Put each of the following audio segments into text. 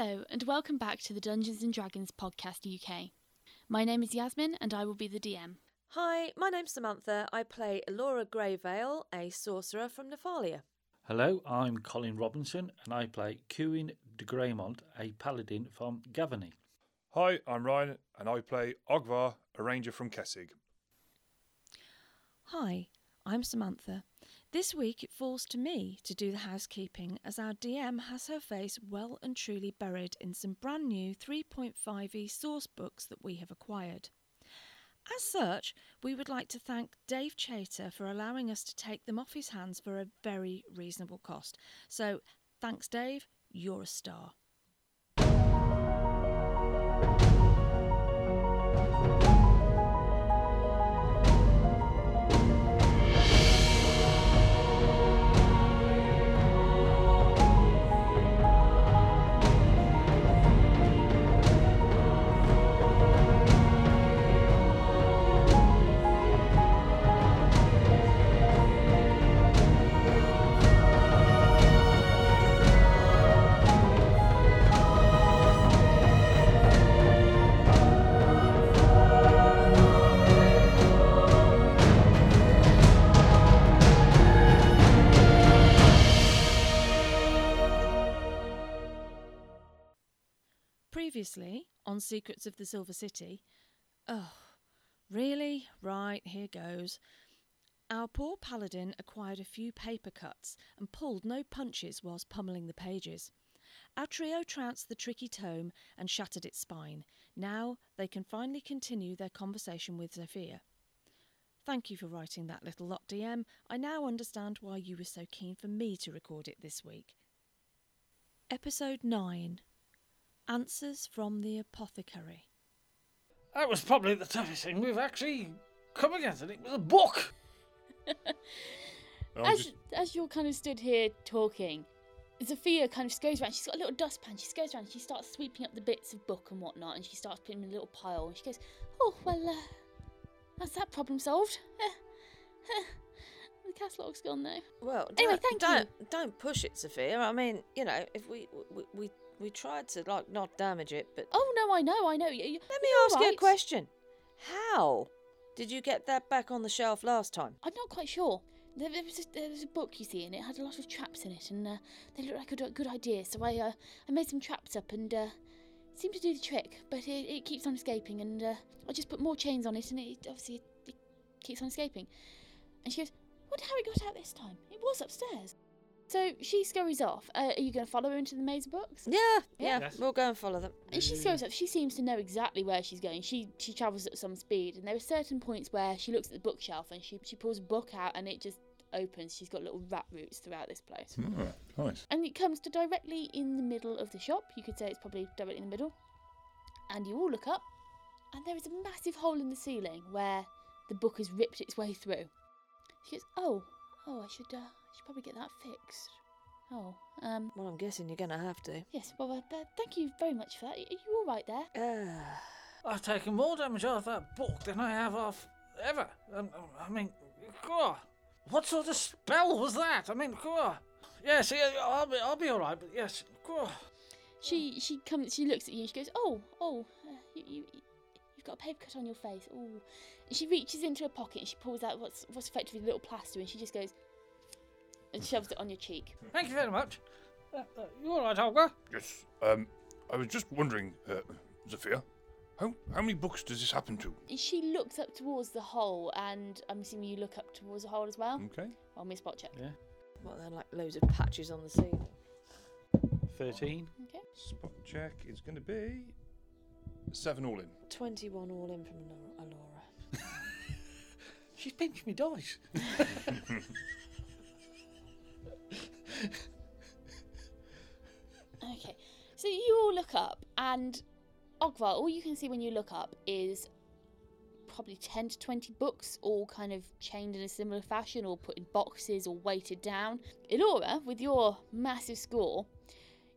Hello, and welcome back to the Dungeons and Dragons Podcast UK. My name is Yazmin, and I will be the DM. Hi, my name's Samantha. I play Elora Greyvale, a sorcerer from Nephalia. Hello, I'm Colin Robinson and I play Cuin de Greymont, a paladin from Gavony. Hi, I'm Ryan, and I play Ogvar, a ranger from Kessig. Hi, I'm Samantha. This week it falls to me to do the housekeeping as our DM has her face well and truly buried in some brand new 3.5e source books that we have acquired. As such, we would like to thank Dave Chater for allowing us to take them off his hands for a very reasonable cost. So, thanks, Dave. You're a star. Previously, on Secrets of the Silver City. Oh, really? Right, here goes. Our poor paladin acquired a few paper cuts and pulled no punches whilst pummeling the pages. Our trio trounced the tricky tome and shattered its spine. Now they can finally continue their conversation with Zephyr. Thank you for writing that little lot, DM. I now understand why you were so keen for me to record it this week. Episode 9 Answers from the Apothecary. That was probably the toughest thing we've actually come against, and it was a book! I'm As, just- as you're kind of stood here talking, Zafia kind of just goes around. She's got a little dustpan. She just goes around. She starts sweeping up the bits of book and whatnot, and she starts putting them in a little pile. And she goes, "Oh well, uh, that's that problem solved. the cast log's gone now." Well, Anyway, don't, thank don't, Don't push it, Sophia. I mean, you know, if we we, we we tried to like not damage it, but Oh no, I know, I know. You, you, let me ask you a right. question. How did you get that back on the shelf last time? I'm not quite sure. There, there, was a, there was a book, you see, and it had a lot of traps in it, and uh, they looked like a good, good idea. So I, uh, I made some traps up, and uh, it seemed to do the trick. But it, it keeps on escaping, and uh, I just put more chains on it, and it obviously it, it keeps on escaping. And she goes, "Wonder how it got out this time? It was upstairs." So she scurries off. Uh, are you going to follow her into the maze of books? Yeah, yeah, Yes. we'll go and follow them. And she scurries up. She seems to know exactly where she's going. She she travels at some speed, and there are certain points where she looks at the bookshelf and she she pulls a book out, and it just opens. She's got little rat roots throughout this place, nice. and it comes to directly in the middle of the shop. You could say it's probably directly in the middle. And you all look up, and there is a massive hole in the ceiling where the book has ripped its way through. She goes, "Oh, oh, I should uh, I should probably get that fixed." Oh, um, Well, I'm guessing you're going to have to. yes. Well, uh, th- thank you very much for that. Are you all right there? Uh, I've taken more damage off that book than I have off ever. Um, I mean, God, what sort of spell was that? I mean, God. Yes, yeah, I'll be, I'll be all right, but yes, God. She she comes. She looks at you and she goes, "Oh, oh, uh, you, you you've got a paper cut on your face." Oh, and she reaches into her pocket and she pulls out what's what's effectively a little plaster and she just goes and shoves it on your cheek. Thank you very much. Uh, uh, you all right, Olga? Yes. Um, I was just wondering, uh, Zafir, how how many books does this happen to? She looks up towards the hole, and I'm assuming you look up towards the hole as well. Okay. Roll me a spot check. Yeah. what, they're like loads of patches on the ceiling. 13. Okay. Spot check is going to be seven all in. 21 all in from Nor- Elora. She's pinched me dice. Okay. So you all look up, and Ogvar, all you can see when you look up is probably 10 to 20 books, all kind of chained in a similar fashion, or put in boxes or weighted down. Elora, with your massive score,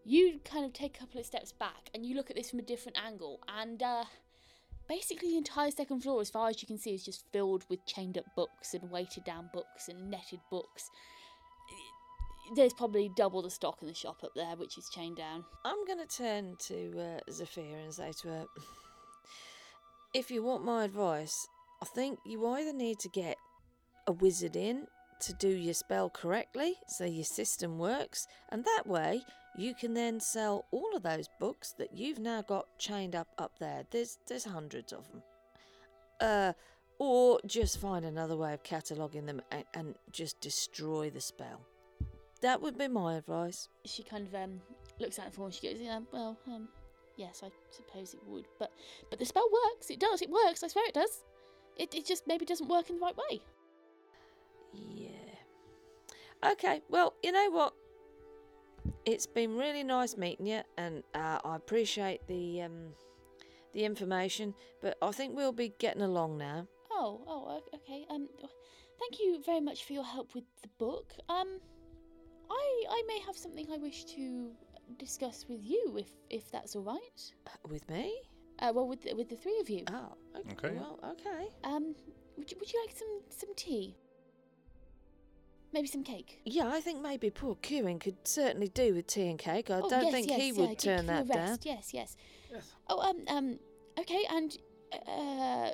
you kind of take a couple of steps back and you look at this from a different angle, and uh, basically the entire second floor, as far as you can see, is just filled with chained up books and weighted down books and netted books there's probably double the stock in the shop up there, which is chained down. I'm going to turn to uh, Zafira and say to her, if you want my advice, I think you either need to get a wizard in to do your spell correctly so your system works, and that way you can then sell all of those books that you've now got chained up up there. There's there's hundreds of them. Uh, or just find another way of cataloguing them and, and just destroy the spell. That would be my advice. She kind of um, looks at it for and she goes, "Yeah, well, um, yes, I suppose it would, but but the spell works. It does. It works. I swear it does. It it just maybe doesn't work in the right way." Yeah. Okay, well, you know what? It's been really nice meeting you, and uh, I appreciate the um, the information. But I think we'll be getting along now. Oh, oh, okay. Um, thank you very much for your help with the book. Um, I I may have something I wish to discuss with you, if if that's all right. Uh, With me? Uh, well, with the, with the three of you. Oh, okay. Okay. Well, okay. Um, would you, would you like some some tea? Maybe some cake. Yeah, I think maybe poor Kieran could certainly do with tea and cake. I oh, don't yes, think yes, he yeah, would give- turn give you a that down. rest. Yes, yes. Yes. Oh, um, um, okay, and uh,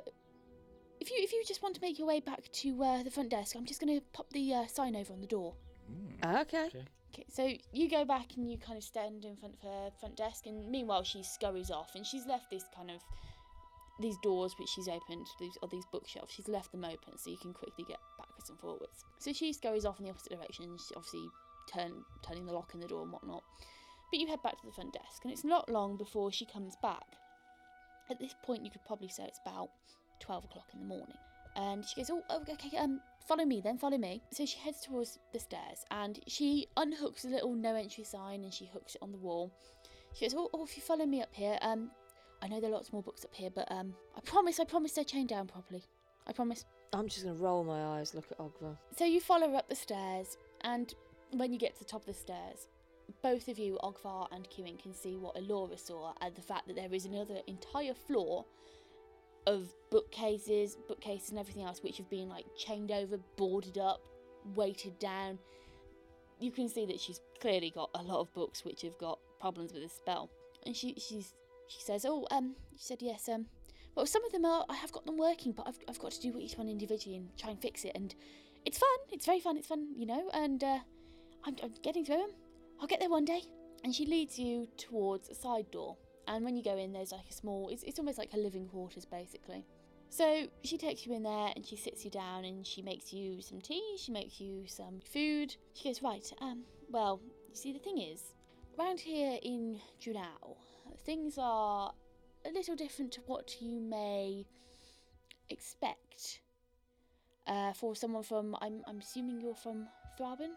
if you if you just want to make your way back to uh, the front desk, I'm just going to pop the uh, sign over on the door. Mm. Okay. Okay. Okay, so you go back and you kind of stand in front of her front desk, and meanwhile she scurries off, and she's left this kind of these doors which she's opened, these or these bookshelves. She's left them open so you can quickly get backwards and forwards. So she scurries off in the opposite direction, she's obviously turn turning the lock in the door and whatnot. But you head back to the front desk, and it's not long before she comes back. At this point, you could probably say it's about twelve o'clock in the morning. And she goes, "Oh, oh, okay, um, follow me then, follow me." So she heads towards the stairs, and she unhooks a little no entry sign, and she hooks it on the wall. She goes, "Oh, oh if you follow me up here, um, I know there are lots more books up here, but um, I promise, I promise they're chained down properly. I promise." I'm just going to roll my eyes, look at Ogvar. So you follow her up the stairs, and when you get to the top of the stairs, both of you, Ogvar and Kieran, can see what Elora saw, and the fact that there is another entire floor of bookcases, bookcases, and everything else, which have been like chained over, boarded up, weighted down. You can see that she's clearly got a lot of books which have got problems with the spell, and she she's she says, "Oh, um," she said, "Yes, um." Well, some of them are. I have got them working, but I've, I've got to do each one individually and try and fix it. And it's fun. It's very fun. It's fun, you know. And uh, I'm, I'm getting through them. I'll get there one day. And she leads you towards a side door. And when you go in, there's like a small. It's, it's almost like her living quarters, basically. So she takes you in there and she sits you down and she makes you some tea. She makes you some food. She goes, right. Um. Well, you see, the thing is, around here in Junau, things are a little different to what you may expect uh, for someone from. I'm, I'm assuming you're from Thraben.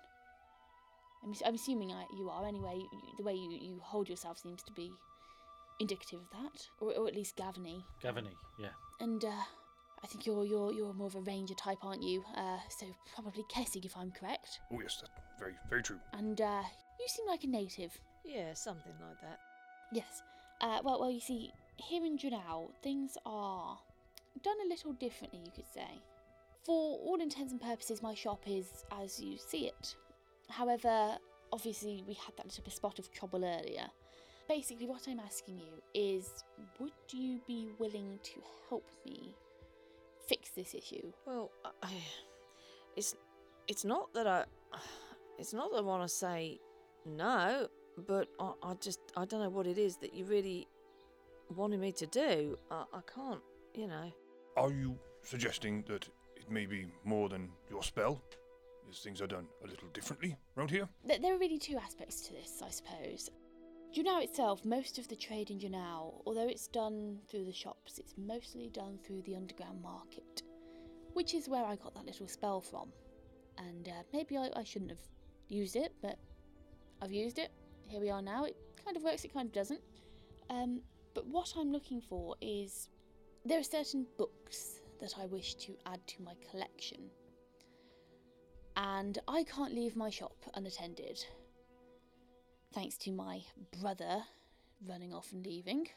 I'm, I'm assuming I, you are anyway. The way you, you hold yourself seems to be indicative of that, or, or at least Gavony. Gavony, yeah. And uh, I think you're you're you're more of a ranger type, aren't you? Uh, so probably Kessig, if I'm correct. Oh yes, that's very very true. And uh, you seem like a native. Yeah, something like that. Yes. Uh, well, well, you see, here in Junau, things are done a little differently, you could say. For all intents and purposes, my shop is as you see it. However, obviously, we had that little bit spot of trouble earlier. Basically, what I'm asking you is would you be willing to help me fix this issue? Well, I, it's it's not that I it's not that I want to say no, but I, I just I don't know what it is that you really wanted me to do. I, I can't, you know. Are you suggesting that it may be more than your spell? As things are done a little differently round here? There are really two aspects to this, I suppose. Junau itself, most of the trade in Junau, although it's done through the shops, it's mostly done through the underground market, which is where I got that little spell from. And uh, maybe I, I shouldn't have used it, but I've used it. Here we are now. It kind of works, it kind of doesn't. Um, but what I'm looking for is there are certain books that I wish to add to my collection and I can't leave my shop unattended. Thanks to my brother running off and leaving.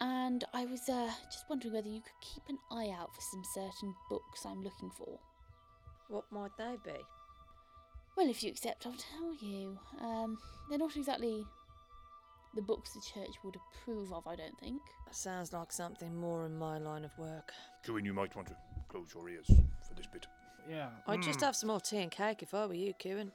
And I was uh, just wondering whether you could keep an eye out for some certain books I'm looking for. What might they be? Well, if you accept, I'll tell you. Um, they're not exactly the books the church would approve of, I don't think. Sounds like something more in my line of work. Join, you might want to close your ears for this bit. Yeah. I'd just mm. have some more tea and cake if I were you, Kieran.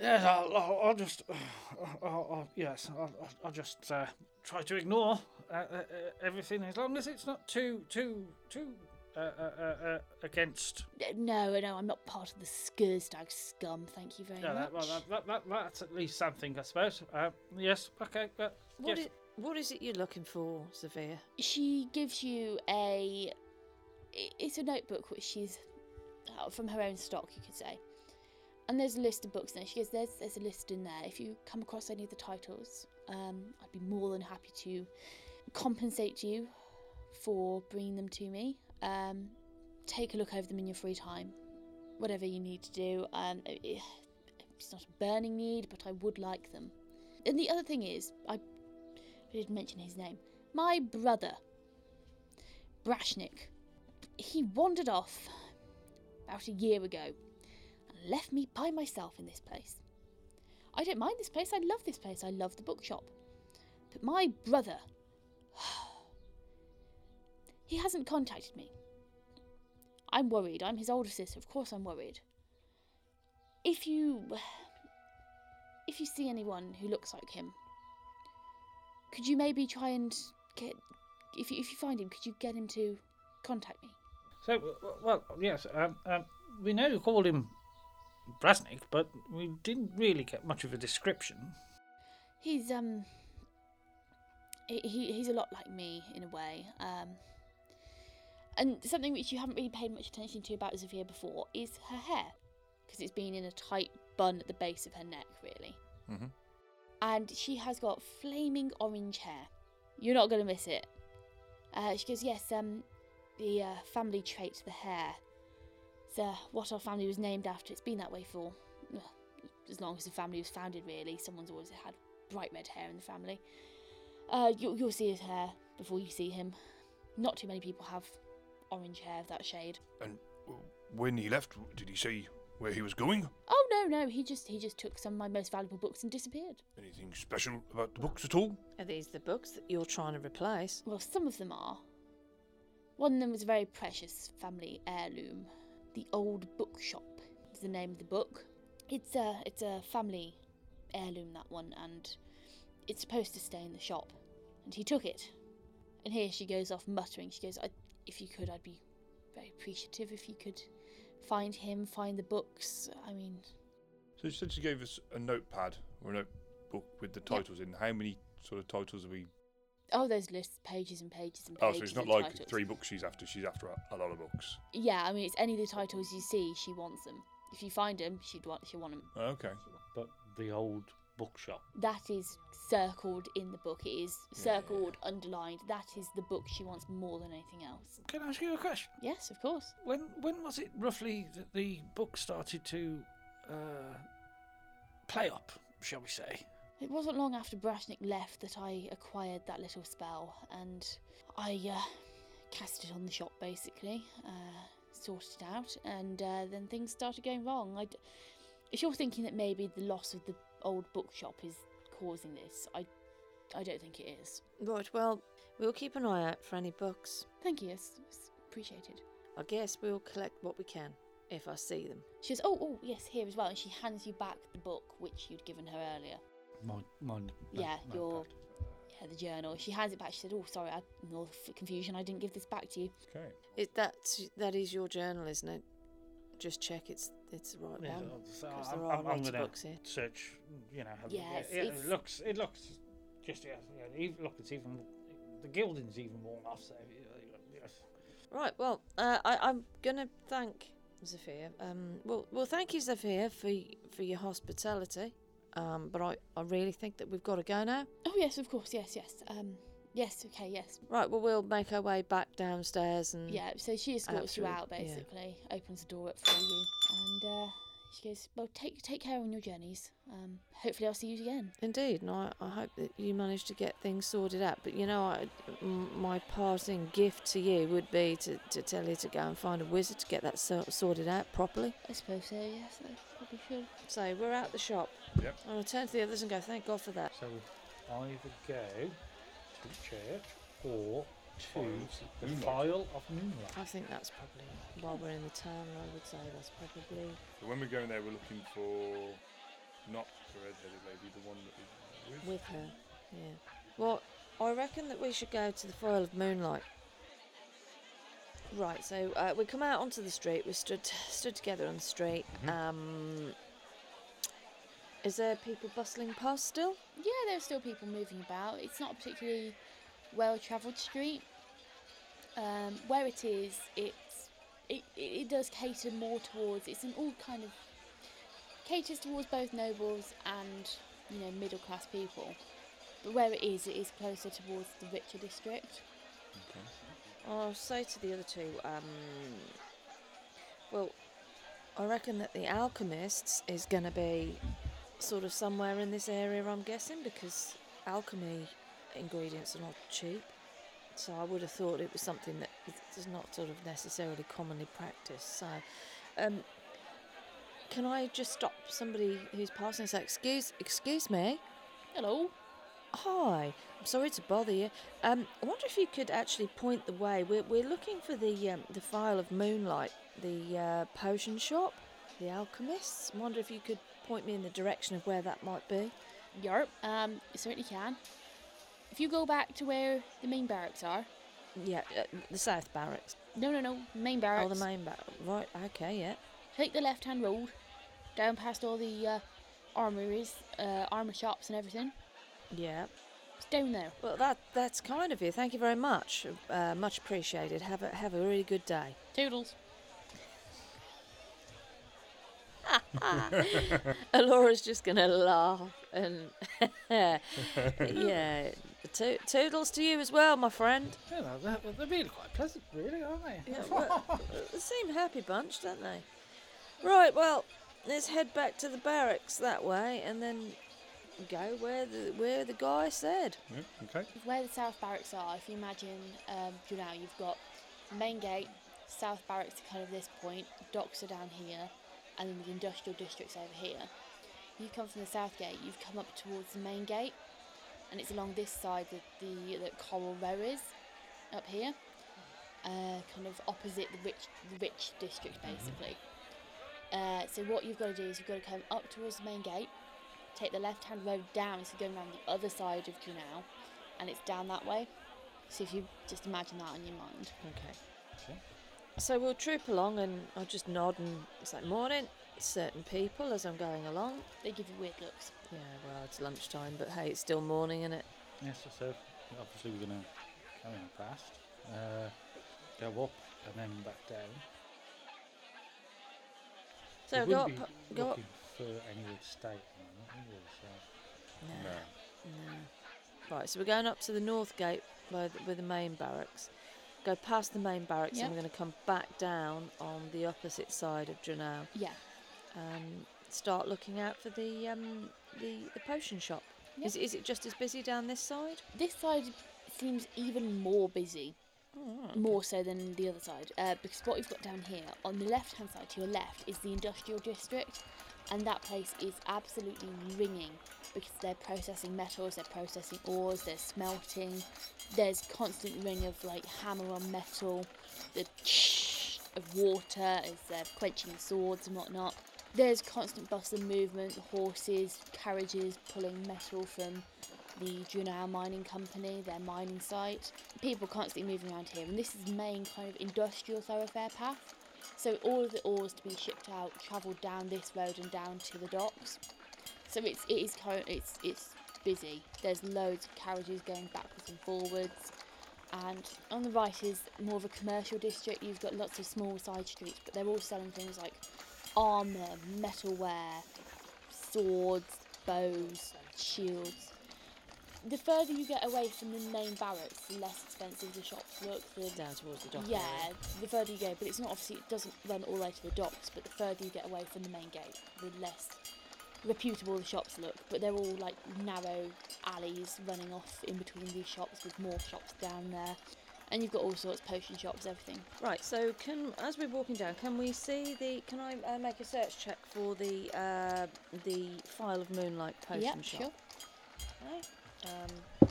Yes, I'll, I'll, I'll just. I'll, I'll, yes, I'll, I'll- I'll just uh, try to ignore uh, uh, uh, everything as long as it's not too, too, too uh, uh, uh, uh, against. No, no, I'm not part of the Skirsdag scum, thank you very Yeah, much. that, well, that, that, that, that's at least something, I suppose. Uh, yes, okay, but What, yes. i- what is it you're looking for, Sophia? she gives you a. it's a notebook which she's uh, from her own stock you could say and there's a list of books in there. She goes there's there's a list in there. If you come across any of the titles um, i'd be more than happy to compensate you for bringing them to me. Um, take a look over them in your free time. Whatever you need to do. Um, it's not a burning need but i would like them. And the other thing is i, I did mention his name. My brother Brashnik. He wandered off about a year ago left me by myself in this place. I don't mind this place, I love this place, I love the bookshop. But my brother. he hasn't contacted me. I'm worried. I'm his older sister, of course I'm worried. If you. If you see anyone who looks like him, could you maybe try and get if you, if you find him, could you get him to contact me? So, well, yes, um, um, we know you called him Brasnik, but we didn't really get much of a description. He's um he, he he's a lot like me in a way. Um and something which you haven't really paid much attention to about Sophia before is her hair because it's been in a tight bun at the base of her neck really. Mm-hmm. And she has got flaming orange hair. You're not going to miss it. Uh, she goes, yes, um, the uh, family trait, the hair. It's uh, what our family was named after. It's been that way for ugh, as long as the family was founded, really. Someone's always had bright red hair in the family. Uh, you, you'll see his hair before you see him. Not too many people have orange hair of that shade. And when he left, did he say where he was going? Oh no, no, he just he just took some of my most valuable books and disappeared. Anything special about the books at all? Are these the books that you're trying to replace? Well, some of them are. One of them was a very precious family heirloom. The Old Bookshop is the name of the book. It's a it's a family heirloom that one, and it's supposed to stay in the shop. And he took it. And here she goes off muttering. She goes, I, "If you could, I'd be very appreciative if you could find him, find the books. I mean, So she said she gave us a notepad or a notebook with the Yeah. titles in. How many sort of titles are we? Oh, those lists, pages and pages and pages. Oh, so it's not like titles. three books she's after. She's after a, a lot of books. Yeah, I mean, it's any of the titles you see, she wants them. If you find them, she'd want she'll want them. Okay. But the old bookshop. That is circled in the book. It is Yeah. circled, underlined. That is the book she wants more than anything else. Can I ask you a question? Yes, of course. When when was it roughly that the book started to uh, play up, shall we say? It wasn't long after Brashnik left that I acquired that little spell, and I uh, cast it on the shop basically, uh, sorted it out, and uh, then things started going wrong. I d- if you're thinking that maybe the loss of the old bookshop is causing this, I, I don't think it is. Right, well, we'll keep an eye out for any books. Thank you, it's, it's appreciated. I guess we'll collect what we can if I see them. She goes, oh, oh, yes, here as well, and she hands you back the book which you'd given her earlier. Mon, mon, Yeah, your yeah, the journal. She hands it back. She said, "Oh, sorry, I, no confusion. I didn't give this back to you." Okay. It, that's, that is your journal, isn't it? Just check it's it's the right Yeah, one. so 'cause I'm, there are I'm, I'm gonna books here. search. You know, have, Yeah, yeah, it's- yeah, it's- it looks it looks just yeah, yeah look, it's even the gilding's even worn off. So yes. Right, well, uh, I, I'm gonna thank Zafir. Um, well, well, thank you, Zafir, for for your hospitality. Um, but I, I really think that we've got to go now. Oh yes, of course. Yes, yes. Um, yes. Okay. Yes. Right, well, we'll make our way back downstairs and Yeah. So she escorts you out, yeah. basically, opens the door up for you, and uh, she goes, "Well, take take care on your journeys. Um, hopefully, I'll see you again." Indeed, and I, I hope that you manage to get things sorted out. But you know, I, m- my parting gift to you would be to, to tell you to go and find a wizard to get that so- sorted out properly. I suppose so. Yes, We should. So we're out the shop. Yep. I'll turn to the others and go, thank God for that. So we either go to church or to the Moonlight. phial of moonlight. I think that's probably, while we're in the town, I would say that's probably. So when we're going there, we're looking for not the red-headed lady, the one that is with. With her, yeah. Well, I reckon that we should go to the Foil of Moonlight. Right, so uh, we come out onto the street. We stood stood together on the street. Mhm. Um, is there people bustling past still? Yeah, there are still people moving about. It's not a particularly well-travelled street. Um, where it is, it's it, it, it does cater more towards. It's an all kind of caters towards both nobles and you know middle-class people. But where it is, it is closer towards the richer district. I'll say to the other two, um, well, I reckon that the alchemists is going to be sort of somewhere in this area, I'm guessing, because alchemy ingredients are not cheap. So I would have thought it was something that is- not sort of necessarily commonly practiced. So, um, can I just stop somebody who's passing and say, "Excuse, excuse me"? Hello. Hi, I'm sorry to bother you. Um, I wonder if you could actually point the way. We're, we're looking for the um, the Phial of Moonlight, the uh, potion shop, the alchemists. I wonder if you could point me in the direction of where that might be. Yarp. Um, you certainly can. If you go back to where the main barracks are. Yeah, uh, the South Barracks. No, no, no. Main barracks. Oh, the main barracks. Right, okay, yeah. Take the left-hand road, down past all the uh, armories, uh, armor shops, and everything. Yeah. It's down there. Well, that that's kind of you. Thank you very much. Uh, much appreciated. Have a have a really good day. Toodles. Elora's just gonna laugh and yeah, to- toodles to you as well, my friend. You know, they're, they're really quite pleasant, really, aren't they? Yeah, well, they seem happy bunch, don't they? Right, well, let's head back to the barracks that way, and then go where the where the guy said. Yeah, okay. Where the south barracks are, if you imagine, um, you know, you've got main gate, south barracks to kind of this point, docks are down here, and then the industrial district's over here. You come from the south gate, you've come up towards the main gate, and it's along this side that the that Coral Row is, up here, uh, kind of opposite the rich the rich district basically. Uh, so what you've got to do is you've got to come up towards the main gate, take the left hand road down, so going around the other side of Junau, and it's down that way. So if you just imagine that in your mind. Okay. Sure. So we'll troop along, and I'll just nod and say morning. Certain people as I'm going along. They give you weird looks. Yeah, well, it's lunchtime, but hey, it's still morning, isn't it? Yes, so obviously we're going to carry on past, uh, go up, and then back down. So go up, go up. Looking for any would stay the moment, would? So, No. No. No. Right, so we're going up to the north gate by the, with the main barracks. Go past the main barracks, Yep. and we're going to come back down on the opposite side of Drenau. Yeah. and start looking out for the um, the, the potion shop. Yep. Is, is it just as busy down this side? This side seems even more busy, Oh, right. more so than the other side, uh, because what we've got down here on the left hand side to your left is the industrial district, and that place is absolutely ringing because they're processing metals, they're processing ores, they're smelting. There's constant ring of like hammer on metal, the of water as they're quenching swords and whatnot. There's constant bustle and movement, horses, carriages pulling metal from the Junau Mining Company, their mining site. People constantly moving around here, and this is the main kind of industrial thoroughfare path. So all of the ores to be shipped out travel down this road and down to the docks. So it's it is current it's it's busy. There's loads of carriages going backwards and forwards. And on the right is more of a commercial district. You've got lots of small side streets, but they're all selling things like armour, metalware, swords, bows, shields. The further you get away from the main barracks, the less expensive the shops look. The down towards the dock. yeah, area. the further you go, but it's not obviously it doesn't run all the way to the docks. But the further you get away from the main gate, the less reputable the shops look. But they're all like narrow alleys running off in between these shops with more shops down there. And you've got all sorts of potion shops, everything. Right. So can as we're walking down, can we see the? Can I uh, make a search check for the uh, the phial of moonlight potion yeah, shop? sure. Okay. Um,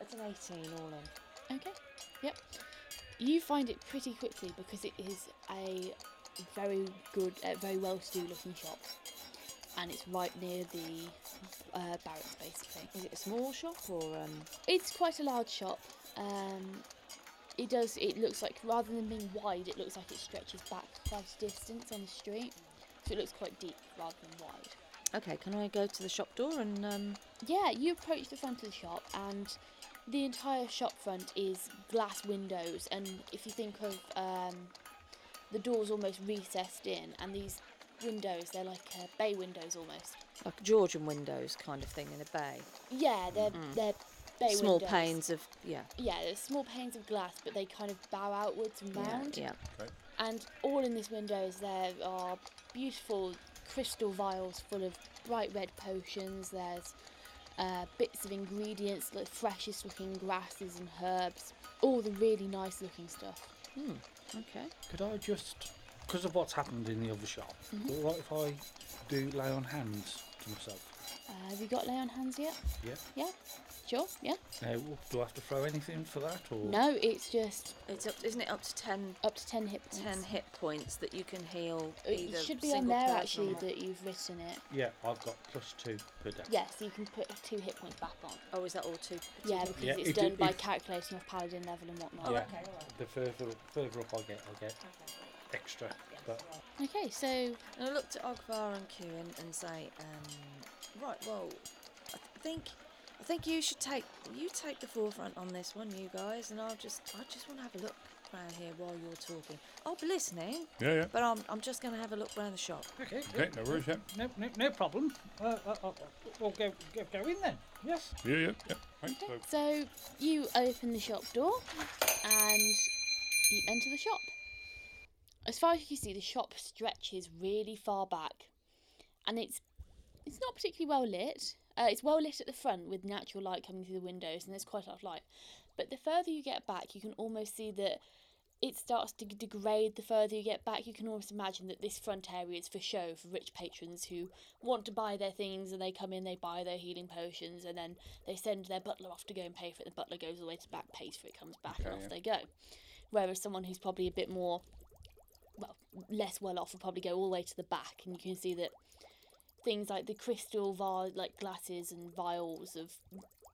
it's an 18 all in. Okay. Yep. You find it pretty quickly because it is a very good, uh, very well-to-do looking shop, and it's right near the uh, barracks, basically. Is it a small shop or um? It's quite a large shop. Um, it does. It looks like rather than being wide, it looks like it stretches back quite a distance on the street, so it looks quite deep rather than wide. Okay. Can I go to the shop door and um? Yeah, you approach the front of the shop, and the entire shop front is glass windows. And if you think of um, the doors almost recessed in, and these windows, they're like uh, bay windows almost. Like Georgian windows kind of thing in a bay. Yeah, they're Mm. they're bay Small windows. panes of yeah. Yeah, they're small panes of glass, but they kind of bow outwards and Yeah. round. Yeah. And all in this windows there are beautiful crystal vials full of bright red potions. There's uh, bits of ingredients, like freshest looking grasses and herbs. All the really nice looking stuff. Hmm. Okay. Could I just, because of what's happened in the other shop, Mhm. all right if I do lay on hands to myself? Uh, have you got lay on hands yet? Yeah. Yeah. Sure. Yeah. Now, do I have to throw anything for that, or No, it's just It's up, isn't it up to 10, up to ten hit points. 10 hit points that you can heal? It either should be on single there person actually or- that you've written it. Yeah, I've got plus two per day. Yeah, so you can put two hit points back on. Oh, is that all two? two Yeah, because Yeah, it's if done it- by if- calculating your paladin level and whatnot. Oh, yeah. okay, all right. The further further up I get, I get extra. But Okay, so And I look at Ogvar and Kieran and say, um, right, well, I th- think I think you should take you take the forefront on this one, you guys, and I'll just I just want to have a look around here while you're talking. I'll be listening, Yeah, yeah. but I'm I'm just going to have a look around the shop. okay, Okay, no worries, yeah. no, no, no problem. Uh, uh, uh, we'll go, go go in then. Yes. Yeah, yeah, yeah. Right, so, So you open the shop door and you enter the shop. As far as you can see, the shop stretches really far back, and it's it's not particularly well lit. Uh, it's well lit at the front with natural light coming through the windows, and there's quite a lot of light. But the further you get back, you can almost see that it starts to degrade the further you get back. You can almost imagine that this front area is for show for rich patrons who want to buy their things and they come in, they buy their healing potions, and then they send their butler off to go and pay for it. The butler goes all the way to the back, pays for it, comes back, and off yeah. they go. Whereas someone who's probably a bit more, well, less well off will probably go all the way to the back, and you can see that things like the crystal vial, like glasses and vials of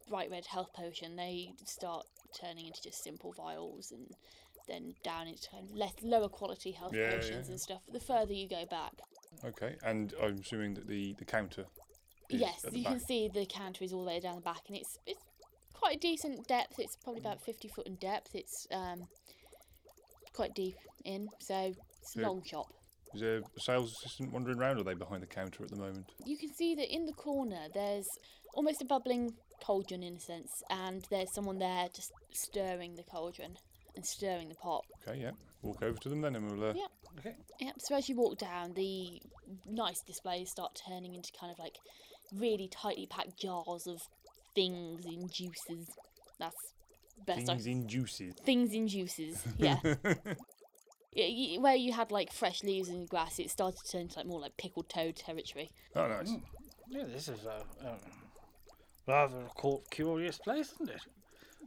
bright red health potion, they start turning into just simple vials and then down into kind of less lower quality health Yeah, potions yeah. and stuff. The further you go back, okay, and I'm assuming that the, the counter is yes, you back. can see the counter is all the way down the back, and it's it's quite a decent depth. It's probably about fifty foot in depth. It's um quite deep in, so it's a Yeah. long shop. Is there a sales assistant wandering around, or are they behind the counter at the moment? You can see that in the corner there's almost a bubbling cauldron in a sense, and there's someone there just stirring the cauldron and stirring the pot. Okay, yeah. Walk over to them then, and we'll. Uh, Yeah. Okay. Yep. So as you walk down, the nice displays start turning into kind of like really tightly packed jars of things in juices. That's best. I Things in juices. things in juices. Yeah. Yeah, y- Where you had like fresh leaves and grass, it started to turn into like more like pickled toad territory. Oh, nice. Mm. Yeah, this is a, a rather a curious place, isn't it?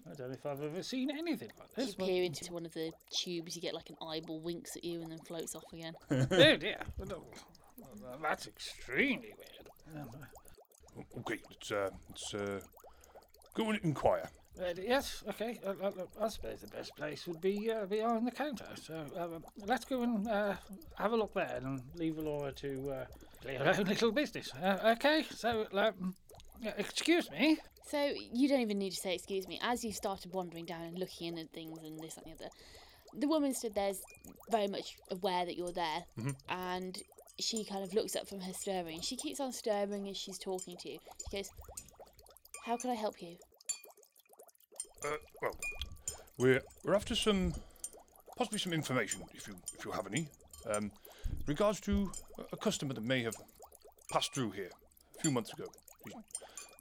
I don't know if I've ever seen anything like this. You this. but- peer into one of the tubes, you get like an eyeball winks at you and then floats off again. oh dear, Well, well, that's extremely weird. Um, Okay, let's, uh, let's uh, go and inquire. Uh, yes, okay. Uh, uh, uh, I suppose the best place would be uh, behind the counter. So uh, let's go and uh, have a look there and leave Elora to uh, play her own little business. Uh, okay, so um, excuse me. So you don't even need to say excuse me. As you started wandering down and looking in at things and this that, and the other, the woman stood there very much aware that you're there, Mhm. and she kind of looks up from her stirring. She keeps on stirring as she's talking to you. She goes, "How can I help you?" Uh, well, we're we're after some, possibly some information, if you if you have any, um, regards to a- a customer that may have passed through here a few months ago.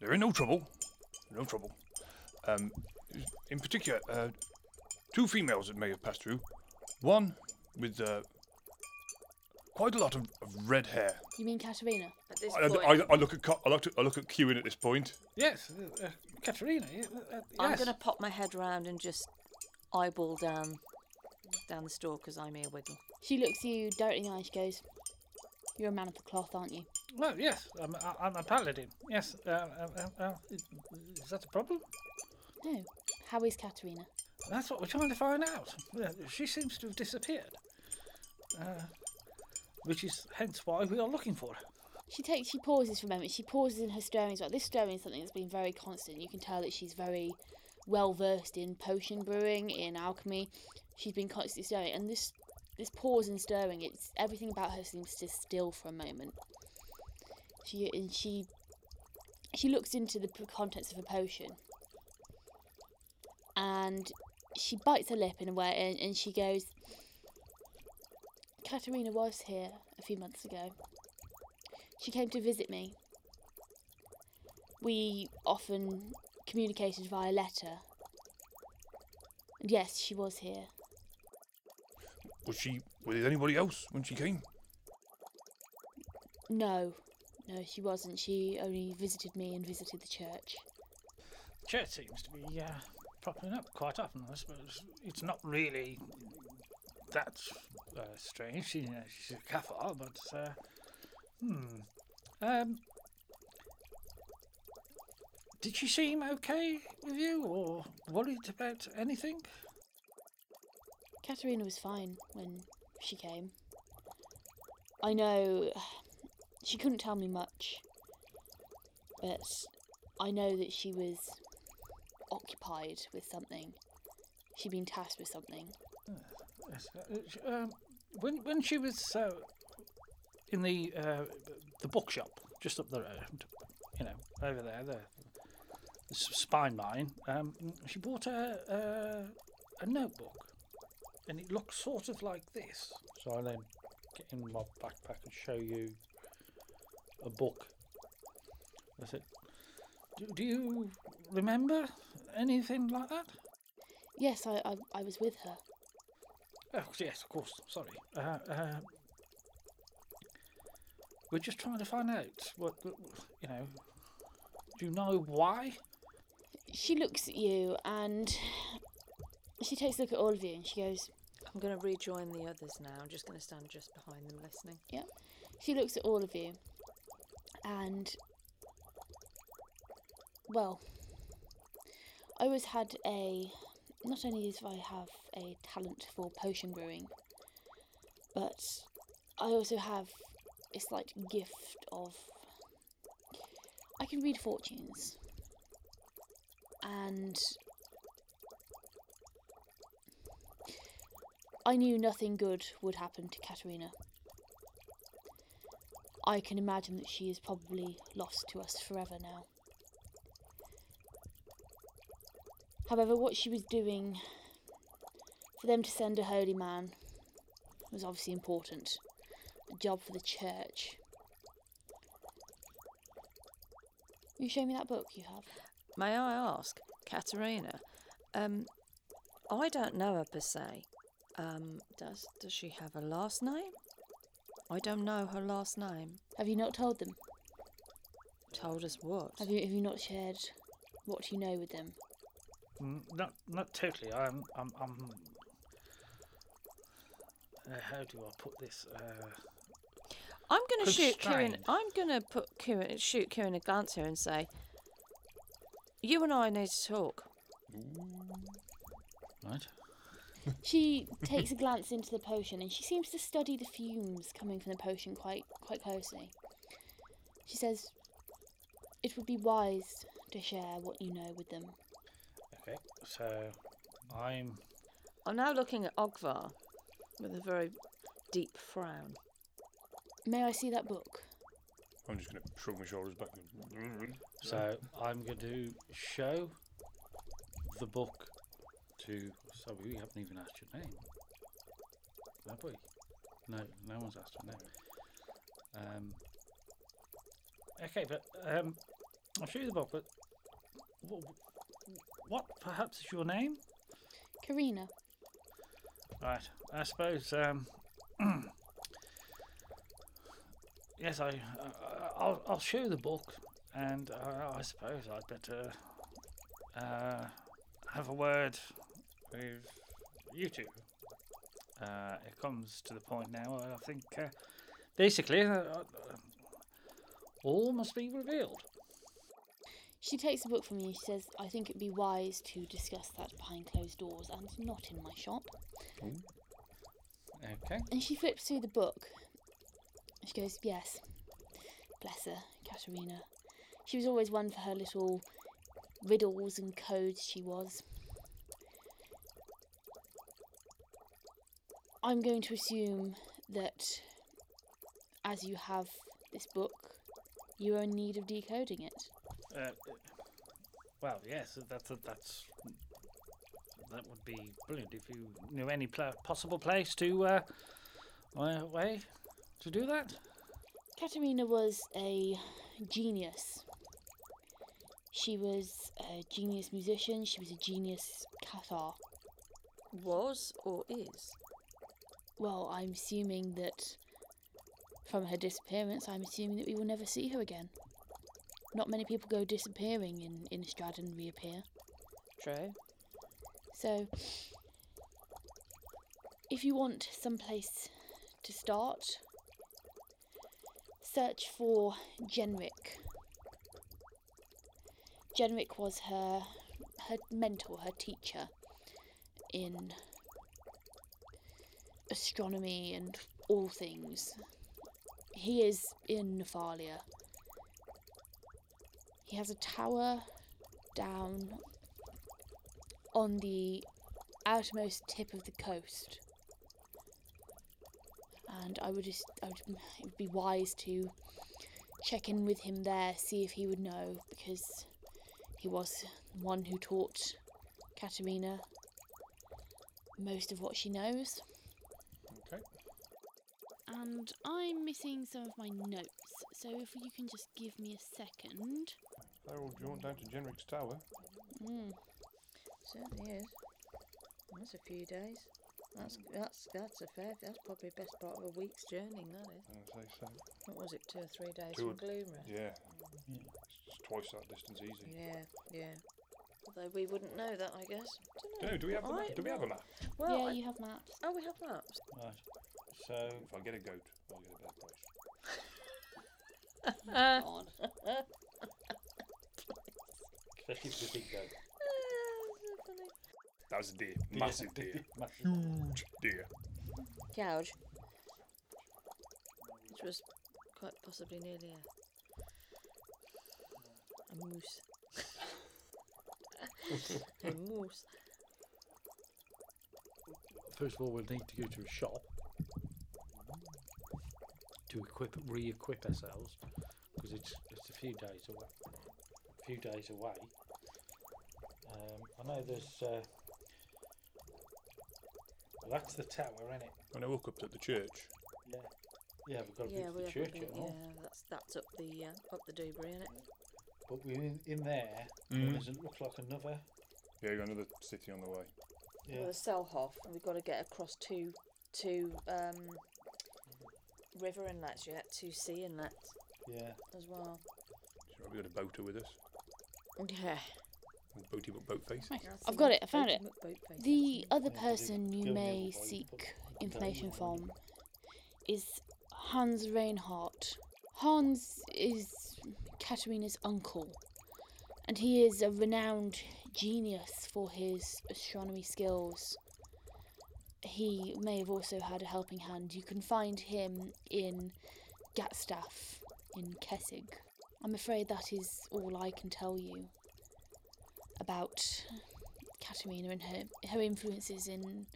They're in no trouble, no trouble. Um, In particular, uh, two females that may have passed through. One with uh, quite a lot of, of red hair. You mean Katerina? At this I, point, I, I look at Co- I look at I look at Kewin at this point. Yes, uh, uh, Katerina. y- Uh, uh, I'm going to pop my head round and just eyeball down down the store because I'm earwiggle. She looks you directly in the eye. She goes, "You're a man of the cloth, aren't you?" Well, yes, I'm, I- I'm a paladin. Yes. Uh, uh, uh, uh, is is that a problem? No. How is Katerina? That's what we're trying to find out. She seems to have disappeared. Uh, which is hence why we are looking for her. She takes. She pauses for a moment. She pauses in her stirring as well. This stirring is something that's been very constant. You can tell that she's very well versed in potion brewing, in alchemy. She's been constantly stirring, and this this pause and stirring. It's everything about her seems to still for a moment. She and she she looks into the contents of a potion, and she bites her lip in a way, and, and she goes. Katerina was here a few months ago. She came to visit me. We often communicated via letter. And yes, she was here. Was she with anybody else when she came? No, no, she wasn't. She only visited me and visited the church. Church seems to be uh, popping up quite often. I suppose it's not really that uh, strange. She, uh, she's a Cathar, but uh, hmm. Um, did she seem okay with you, or worried about anything? Katerina was fine when she came. I know she couldn't tell me much, but I know that she was occupied with something. She'd been tasked with something. Yes, uh, um, when when she was uh, in the uh, the bookshop just up the road, you know, over there, the, the spine mine, um, she bought a, a a notebook, and it looks sort of like this. So I then get in my backpack and show you a book. I said, do, do you remember anything like that? Yes, I, I, I was with her. Oh, yes, of course. Sorry. Uh, uh, we're just trying to find out what, what- you know. Do you know why? She looks at you and she takes a look at all of you and she goes, I'm going to rejoin the others now. I'm just going to stand just behind them listening. Yeah. She looks at all of you and well i always had a not only do i have a talent for potion brewing but i also have a slight gift of i can read fortunes and i knew nothing good would happen to katerina I can imagine that she is probably lost to us forever now. However, what she was doing for them to send a holy man was obviously important. A job for the church. Will you show me that book you have? May I ask, Katerina? Um, I don't know her per se. Um, does does she have a last name? I don't know her last name. Have you not told them? Told us what? Have you have you not shared what you know with them? Mm, Not, not totally. I'm, I'm, I'm. Uh, how do I put this? Uh, I'm going to shoot Kieran. I'm going to put Kieran, shoot Kieran a glance here and say, "You and I need to talk." Mm. right. She takes a glance into the potion and she seems to study the fumes coming from the potion quite quite closely. She says, "It would be wise to share what you know with them." Okay. So, I'm. I'm now looking at Ogvar with a very deep frown. May I see that book? I'm just going to shrug my shoulders back. So I'm going to show the book to. So we haven't even asked your name, have we? No, no one's asked your name. Um, okay, but um, I'll show you the book. But wh- what perhaps is your name? Karina. Right. I suppose. Um, yes, I. Uh, I'll. I'll show you the book, and uh, I suppose I'd better uh, have a word with you two. Uh, it comes to the point now. where I think uh, basically uh, uh, all must be revealed. She takes the book from you. She says, I think it'd be wise to discuss that behind closed doors and not in my shop. Okay. And she flips through the book. She goes, Yes. Bless her, Katerina. She was always one for her little riddles and codes, she was. I'm going to assume that as you have this book, you are in need of decoding it. Uh, well, yes, that's that's that would be brilliant if you knew any pla- possible place to uh, way to do that. Katerina was a genius. She was a genius musician, she was a genius Cathar. Was or is? Well, I'm assuming that from her disappearance, I'm assuming that we will never see her again. Not many people go disappearing in Innistrad and reappear. True. So, if you want some place to start, search for Genric. Genric was her her mentor, her teacher in astronomy and all things. He is in Nephalia. He has a tower down on the outermost tip of the coast. And I would just, I would, it would be wise to check in with him there, see if he would know, because he was the one who taught Katerina most of what she knows. Okay. And I'm missing some of my notes, so if you can just give me a second. Harold, do you want down to Jenric's tower? Mm. Certainly is. That's a few days. That's that's that's a fair. That's probably the best part of a week's journey. That is. I say so. What was it? Two or three days Two from Gloomra. Yeah. It's twice that distance easy. Yeah, yeah. Although we wouldn't know that, I guess. No, do we have the I- map? Do we have a map? Well, yeah, I- you have maps. oh, we have maps. Right. So If I get a goat, I'll get a better price. Uh, God. especially if we go. That was a deer. Massive deer. Massive. Huge deer. Gouge. Which was quite possibly nearly a, a moose. a moose. First of all, we'll need to go to a shop to equip, re-equip ourselves, because it's it's a few days away. A few days away. Um, I know there's. Uh, well, that's the tower, isn't it? When I woke up at the church, Yeah. Yeah, we've got to Yeah, go to the have church to, and all. yeah, that's that's up the uh, up the Dewberry, isn't it? But we're in, in there. Mm. There's a, looks like another. yeah, you got another city on the way. Yeah. Well, the Selhoff, and we've got to get across two two um, river inlets yet, two sea inlets Yeah. as well. So we got a boater with us. Yeah. Boaty but face. Right, I've got it. I found it. boat- boat face, The other person you may other way, you seek information from is Hans Reinhardt. Hans is Katerina's uncle, and he is a renowned genius for his astronomy skills. He may have also had a helping hand. You can find him in Gatstaff in Kessig. I'm afraid that is all I can tell you about Katerina and her her influences in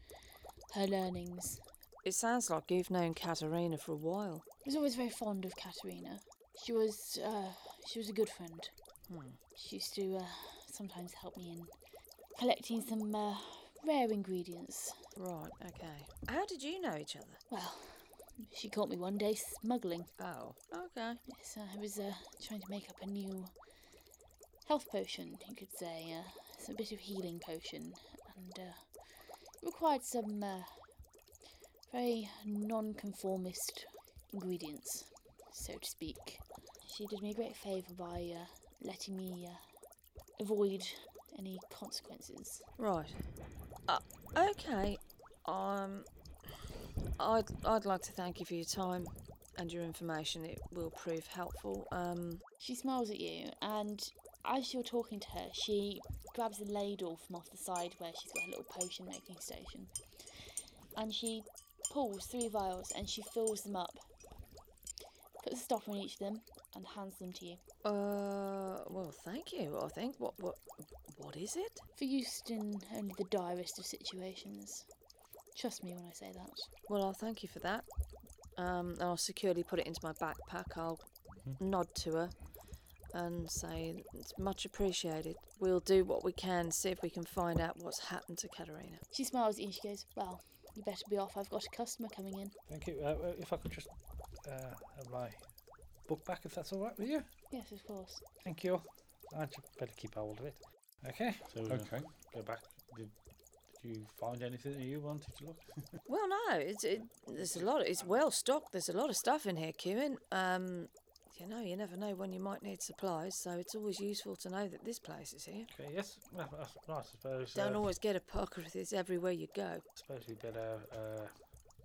her learnings. It sounds like you've known Katerina for a while. I was always very fond of Katerina. She was uh, she was a good friend. Hmm. She used to uh, sometimes help me in collecting some uh, rare ingredients. Right, okay. How did you know each other? Well, she caught me one day smuggling. Oh, okay. Yes, I was uh, trying to make up a new health potion, you could say. Uh, a bit of healing potion, and uh, it required some uh, very non-conformist ingredients, so to speak. She did me a great favour by uh, letting me uh, avoid any consequences. Right. Uh, okay. Um, I'd I'd like to thank you for your time and your information. It will prove helpful. Um, She smiles at you, and as you're talking to her, she grabs a ladle from off the side where she's got a little potion making station, and she pulls three vials and she fills them up, puts a stopper on each of them, and hands them to you uh, well, thank you. I think. What what what is it? for use in only the direst of situations. Trust me when I say that. Well, I'll thank you for that. Um, and I'll securely put it into my backpack. I'll nod to her and say it's much appreciated. We'll do what we can, see if we can find out what's happened to Katerina. She smiles at you and she goes, "Well, you better be off. I've got a customer coming in." Thank you. Uh, uh, if I could just uh, have my book back, if that's all right with you. Yes, of course. Thank you. I'd better keep hold of it. Okay. So uh, Okay. go back. Did, did you find anything that you wanted to look? Well, no, it's it, there's a lot. Of, it's well stocked. There's a lot of stuff in here, Kieran. Um, you know, you never know when you might need supplies, so it's always useful to know that this place is here. Okay. Yes. Well, I, s- I suppose. Don't uh, always get Apocryphs everywhere you go. suppose we better uh,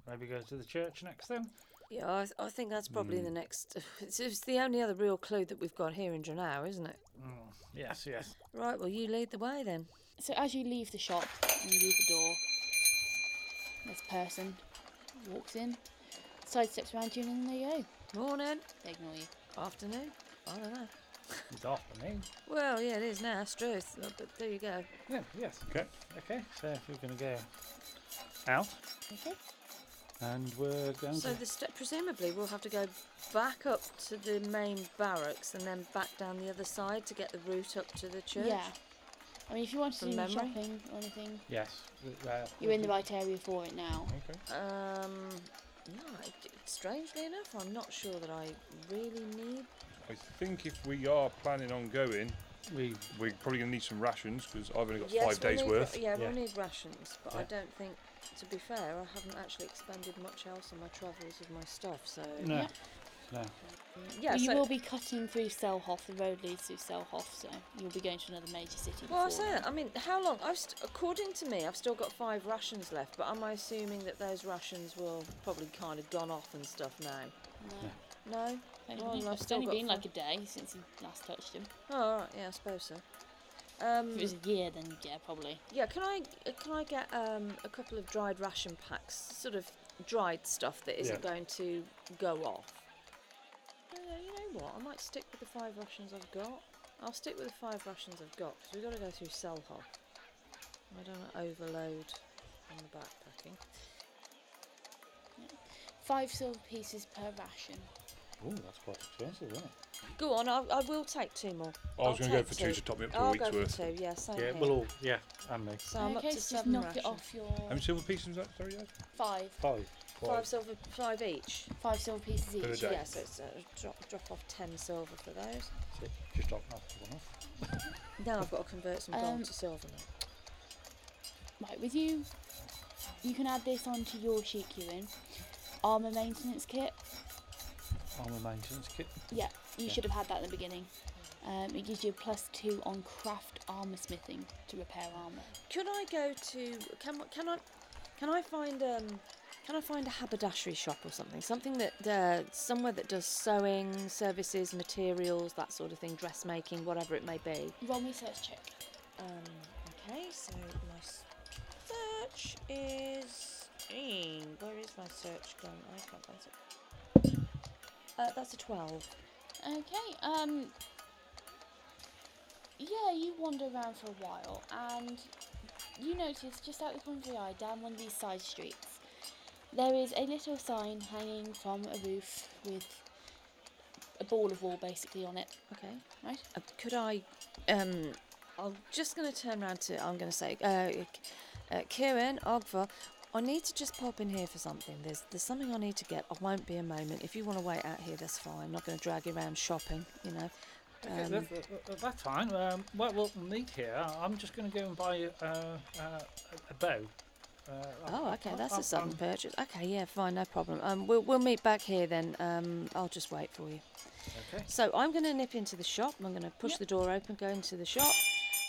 maybe go to the church next then. Yeah, I, th- I think that's probably the next. It's, it's the only other real clue that we've got here in Dranau, isn't it? Mm, yes. Yes. Right, well, you lead the way then. So as you leave the shop and you leave the door, this person walks in, sidesteps around you, and there you go. Morning, ignore you. afternoon. I don't know. It's afternoon. Well, yeah, it is now. It's truth. uh, But there you go. Yeah. Yes. Okay. Okay. So if we're going to go out, Okay. and we're going So to. the st- presumably we'll have to go back up to the main barracks and then back down the other side to get the route up to the church. Yeah. I mean, if you want to From do memory? shopping or anything, Yes. th- uh, you're in the right area for it now. Okay. Um, Ah, no, strangely enough, I'm not sure that I really need. I think if we are planning on going, We we're probably going to need some rations because I've only got yes, five we'll days need ra- worth. yeah, we'll need rations, but I don't think. To be fair, I haven't actually expended much else on my travels with my stuff, so no. Yeah. No. yeah. Well, you so, will be cutting through Selhoff. The road leads through Selhoff, so you'll be going to another major city. Well, I before say that. I mean, how long? I've st- according to me, I've still got five rations left, but am I assuming that those rations will probably kind of gone off and stuff now? No. No. Only Well, been- I've it's still only been five. like a day since you last touched him. Oh, all right. Yeah, I suppose so. Um, If it was a year, then yeah, probably. yeah, can I uh, can I get um, a couple of dried ration packs, sort of dried stuff that isn't Yeah. going to go off? Uh, you know what? I might stick with the five rations I've got. I'll stick with the five rations I've got because we've got to go through Selhoff. I don't want to overload on the backpacking. Five silver pieces per ration. Oh, that's quite expensive, isn't it? Go on, I, I will take two more. I was going to go for two to top me up to I'll a week's go worth. for two. Yeah, same Yeah. here. We'll all. Yeah. And me. So I'm okay, up to so just seven knock rations. it off your How many silver pieces was that? Sorry, Ed? five. Five. Five silver, five each. Five silver pieces For each. day. Yeah, so it's uh, drop drop off ten silver for those. That's it. Just off off one off. Now I've got to convert some gold Um, to silver now. Right, with you, you can add this onto your sheet Cuin. Armor maintenance kit. Armor maintenance kit. Yeah, you Yeah. should have had that in the beginning. Um, it gives you a plus two on craft armor smithing to repair armor. Could I go to can can I can I find um can I find a haberdashery shop or something? Something that uh, somewhere that does sewing services, materials, that sort of thing, dressmaking, whatever it may be. Roll me search check. Um, okay, so my search is. Where is my search gone? I can't find it. Uh, that's a 12. Okay. Um. Yeah, you wander around for a while, and you notice just out the corner of your eye, down one of these side streets, there is a little sign hanging from a roof with a ball of wool basically on it. Okay. Right. Uh, could I. Um, I'm just going to turn around to. I'm going to say. Uh, uh, Kieran, Ogvar, I need to just pop in here for something. There's there's something I need to get. I won't be a moment. If you want to wait out here, that's fine. I'm not going to drag you around shopping, you know. Okay, Um, that- that- that- that's fine. Um, well, we'll meet here. I'm just going to go and buy uh, uh, a- a bow. Uh, Oh, okay, that's I'm- a sudden I'm- purchase. Okay, yeah, fine, no problem. Um, we'll we'll meet back here then. Um, I'll just wait for you. Okay. So I'm going to nip into the shop. I'm going to push the door open, go into the shop,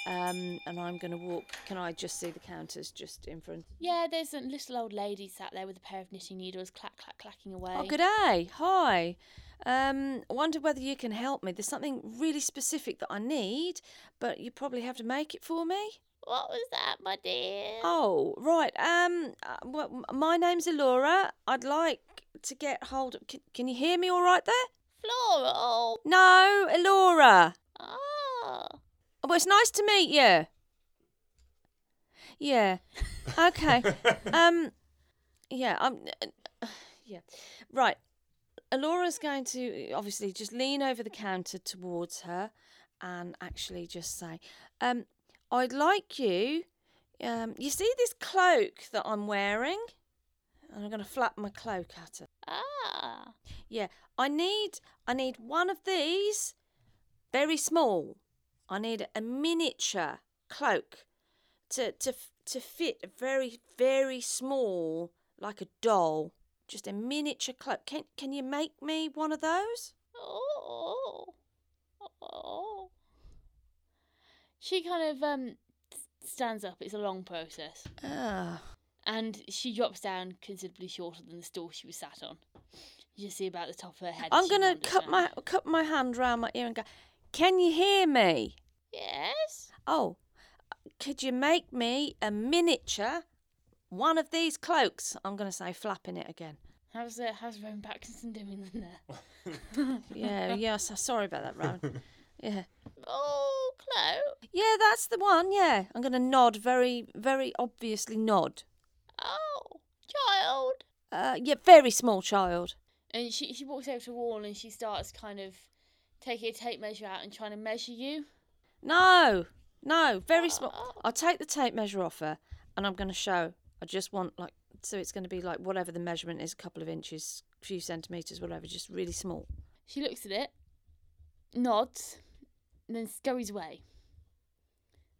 um, and I'm going to walk. Can I just see the counters just in front? Yeah, there's a little old lady sat there with a pair of knitting needles, clack, clack, clacking away. Oh, good day. Hi. Um, I wonder whether you can help me. There's something really specific that I need, but you probably have to make it for me. What was that, my dear? Oh, right. Um, uh, well, my name's Elora. I'd like to get hold of. Can, can you hear me all right there? Floral. No, Elora. Ah. Well, it's nice to meet you. Yeah. Okay. um. Yeah. I'm. yeah. Right. Elora's going to obviously just lean over the counter towards her, and actually just say, "Um, I'd like you. Um, you see this cloak that I'm wearing?" And I'm going to flap my cloak at her. Ah. Yeah, I need I need one of these, very small. I need a miniature cloak to to to fit a very very small, like a doll. Just a miniature cloak. Can can you make me one of those? Oh. Oh. She kind of um stands up. It's a long process, Ah, and she drops down considerably shorter than the stool she was sat on. You just see about the top of her head. I'm gonna wanders cut my cut my hand round my ear and go. Can you hear me? Yes. Oh, could you make me a miniature one of these cloaks? I'm gonna say flapping it again. How's uh, how's Rowan Patkinson doing in there? Yeah, yeah. So sorry about that, Rowan. Yeah. Oh, cloak. Yeah, that's the one. Yeah, I'm going to nod very, very obviously nod. Oh, child. Uh, yeah, very small child. And she she walks over to the wall and she starts kind of taking a tape measure out and trying to measure you. No, no, very small. Oh. I'll take the tape measure off her, and I'm going to show. I just want like so it's going to be like whatever the measurement is, a couple of inches, few centimeters, whatever, just really small. She looks at it, nods, and then scurries away.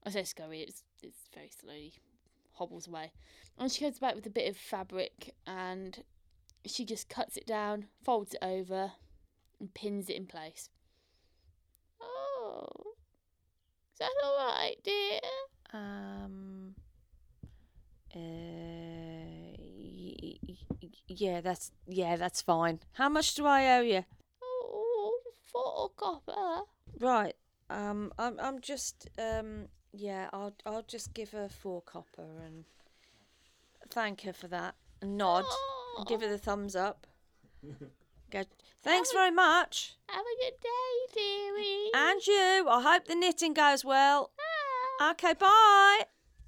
I say scurry, it's, it's very slowly hobbles away. And she comes back with a bit of fabric and she just cuts it down, folds it over, and pins it in place. Oh, is that alright, dear? Um. Uh, y- y- yeah, that's yeah, that's fine. How much do I owe you? Oh, four copper. Right. Um, I'm I'm just um yeah, I'll I'll just give her four copper and thank her for that. Nod. And give her the thumbs up. Go. Thanks very much. Have a good day, dearie. And you. I hope the knitting goes well. Okay, bye.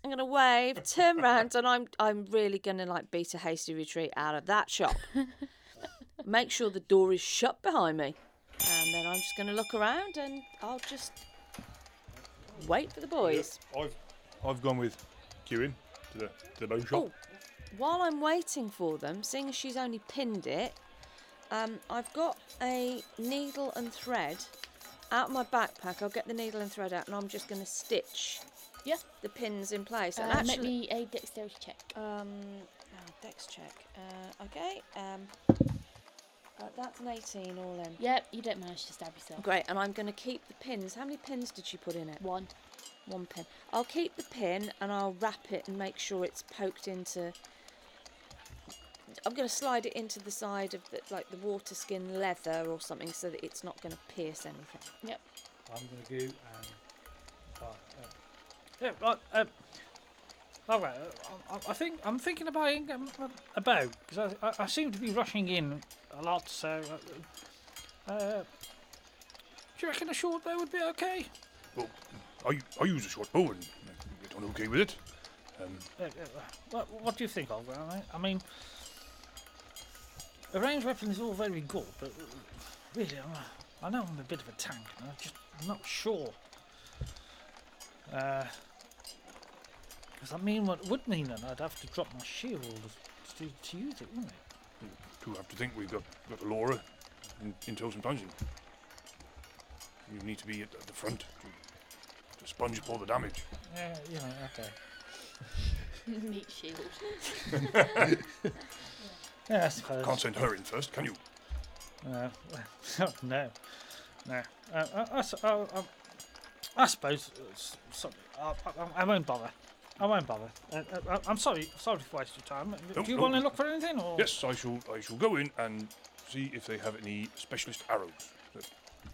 I'm gonna wave, turn round, and I'm I'm really gonna like beat a hasty retreat out of that shop. Make sure the door is shut behind me, and then I'm just gonna look around and I'll just wait for the boys. I've I've gone with Kieran to the to the bow shop. Oh, while I'm waiting for them, seeing as she's only pinned it, um, I've got a needle and thread out of my backpack. I'll get the needle and thread out, and I'm just going to stitch Yeah. the pins in place. and Uh, actually, make me a dexterity check. um, oh, dex check. Uh, okay. Um, uh, that's an 18 all in. Yep, you don't manage to stab yourself. Great, and I'm going to keep the pins. How many pins did she put in it? One. One pin. I'll keep the pin and I'll wrap it and make sure it's poked into. I'm going to slide it into the side of the, like the water skin leather or something so that it's not going to pierce anything. Yep. I'm going to go and. Oh, uh, yeah, right. Um, all right. uh, I, I think I'm thinking buying um, a bow because I, I, I seem to be rushing in a lot. So, uh, uh, do you reckon a short bow would be okay? Well, I I use a short bow and get on okay with it. Um, Uh, uh, what, what do you think of? I, I mean, a ranged weapon is all very good, but uh, really, I'm I know I'm a bit of a tank, and I'm just I'm not sure. Because that mean, what would mean that I'd have to drop my shield to, to use it, wouldn't it? do have to think we've got got Laura in, in tow sometimes. And you need to be at the front to, to sponge up all the damage. Yeah, you know, okay. Meat shield. Yeah, I suppose. Can't send her in first, can you? Uh, no, no. Uh, I, I, s- I- I- I suppose. uh, s- Sorry, I, I, I won't bother. I won't bother. Uh, uh, I'm sorry. Sorry to waste your time. No, Do you no. want to look for anything? Or? Yes, I shall. I shall go in and see if they have any specialist arrows. So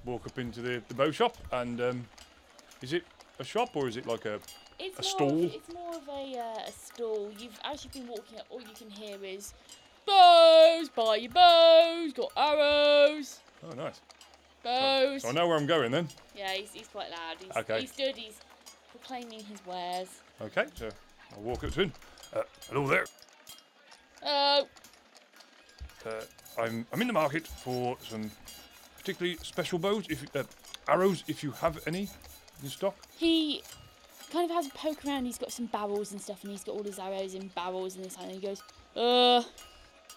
walk up into the, the bow shop, and um, is it a shop or is it like a? It's A stall? Of, it's more of a, uh, a stall. You've as you've been walking up, all you can hear is bows. Buy your bows. Got arrows. Oh, nice. Bows. So I know where I'm going then. Yeah, he's, he's quite loud. He's, Okay. He's good. He's proclaiming his wares. Okay, so I'll walk up to him. Uh, hello there. Oh, Uh, I'm I'm in the market for some particularly special bows, if uh, arrows, if you have any in stock. he kind of has a poke around. He's got some barrels and stuff, and he's got all his arrows in barrels in his hand. And he goes, "Uh,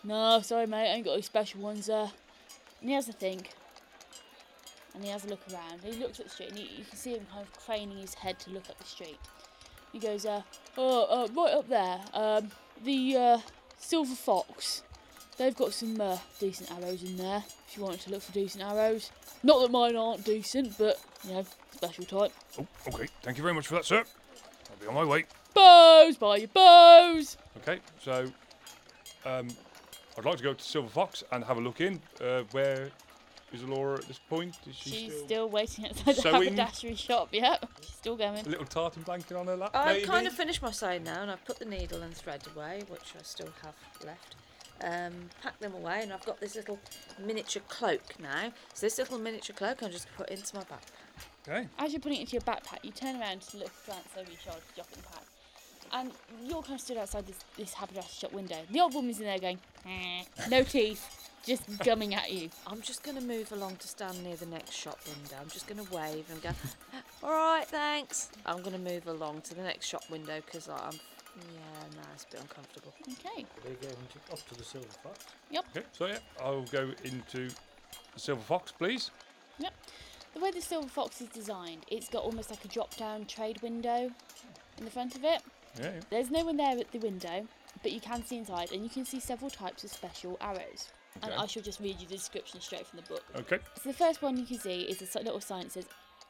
no, sorry, mate, I ain't got any special ones there." And he has a think, and he has a look around. He looks at the street, and he, you can see him kind of craning his head to look at the street. He goes, "Uh, oh, uh, right up there, um, the uh, Silver Fox. They've got some uh, decent arrows in there. If you wanted to look for decent arrows, not that mine aren't decent, but you know, special type." Oh, okay. Thank you very much for that, sir. I'll be on my way. Bows, buy your bows. Okay, so um, I'd like to go to Silver Fox and have a look in. Uh, where is Laura at this point? Is she She's still, still, waiting outside the sewing? haberdashery shop. Yep, she's still going. a little tartan blanket on her lap? I've maybe? kind of finished my sewing now, and I've put the needle and thread away, which I still have left. Um, packed them away, and I've got this little miniature cloak now. So this little miniature cloak, I'm just put into my backpack. Okay. As you're putting it into your backpack, you turn around to look, glance over your shoulder to drop it in the pack. And you're kind of stood outside this, this haberdashery shop window. The old woman's in there going, "Eh," no teeth, just gumming at you. I'm just going to move along to stand near the next shop window. I'm just going to wave and go, all right, thanks. I'm going to move along to the next shop window because I'm, yeah, no, it's a bit uncomfortable. Okay. They go into, up to the silver fox. Yep. Okay, so yeah, I'll go into the Silver Fox, please. Yep. The way the Silver Fox is designed, it's got almost like a drop down trade window in the front of it. Yeah, yeah. There's no one there at the window, but you can see inside and you can see several types of special arrows. And I shall just read you the description straight from the book. Okay. So the first one you can see is a little sign that says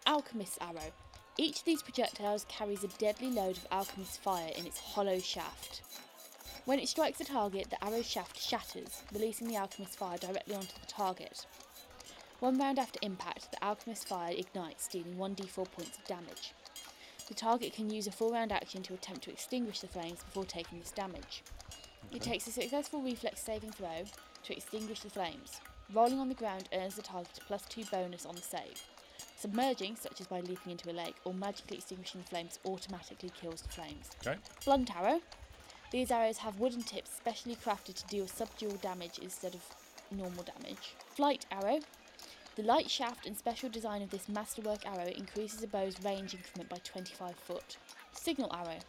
Alchemist's Arrow. Each of these projectiles carries a deadly load of alchemist's fire in its hollow shaft. When it strikes a target, the arrow shaft shatters, releasing the alchemist's fire directly onto the target. One round after impact, the alchemist's fire ignites, dealing 1d4 points of damage. The target can use a full round action to attempt to extinguish the flames before taking this damage. It takes a successful reflex saving throw to extinguish the flames. Rolling on the ground earns the target a plus 2 bonus on the save. Submerging, such as by leaping into a lake, or magically extinguishing the flames automatically kills the flames. Okay. Blunt arrow. These arrows have wooden tips specially crafted to deal subdual damage instead of normal damage. Flight arrow. The light shaft and special design of this masterwork arrow increases a bow's range increment by 25 foot. Signal arrow.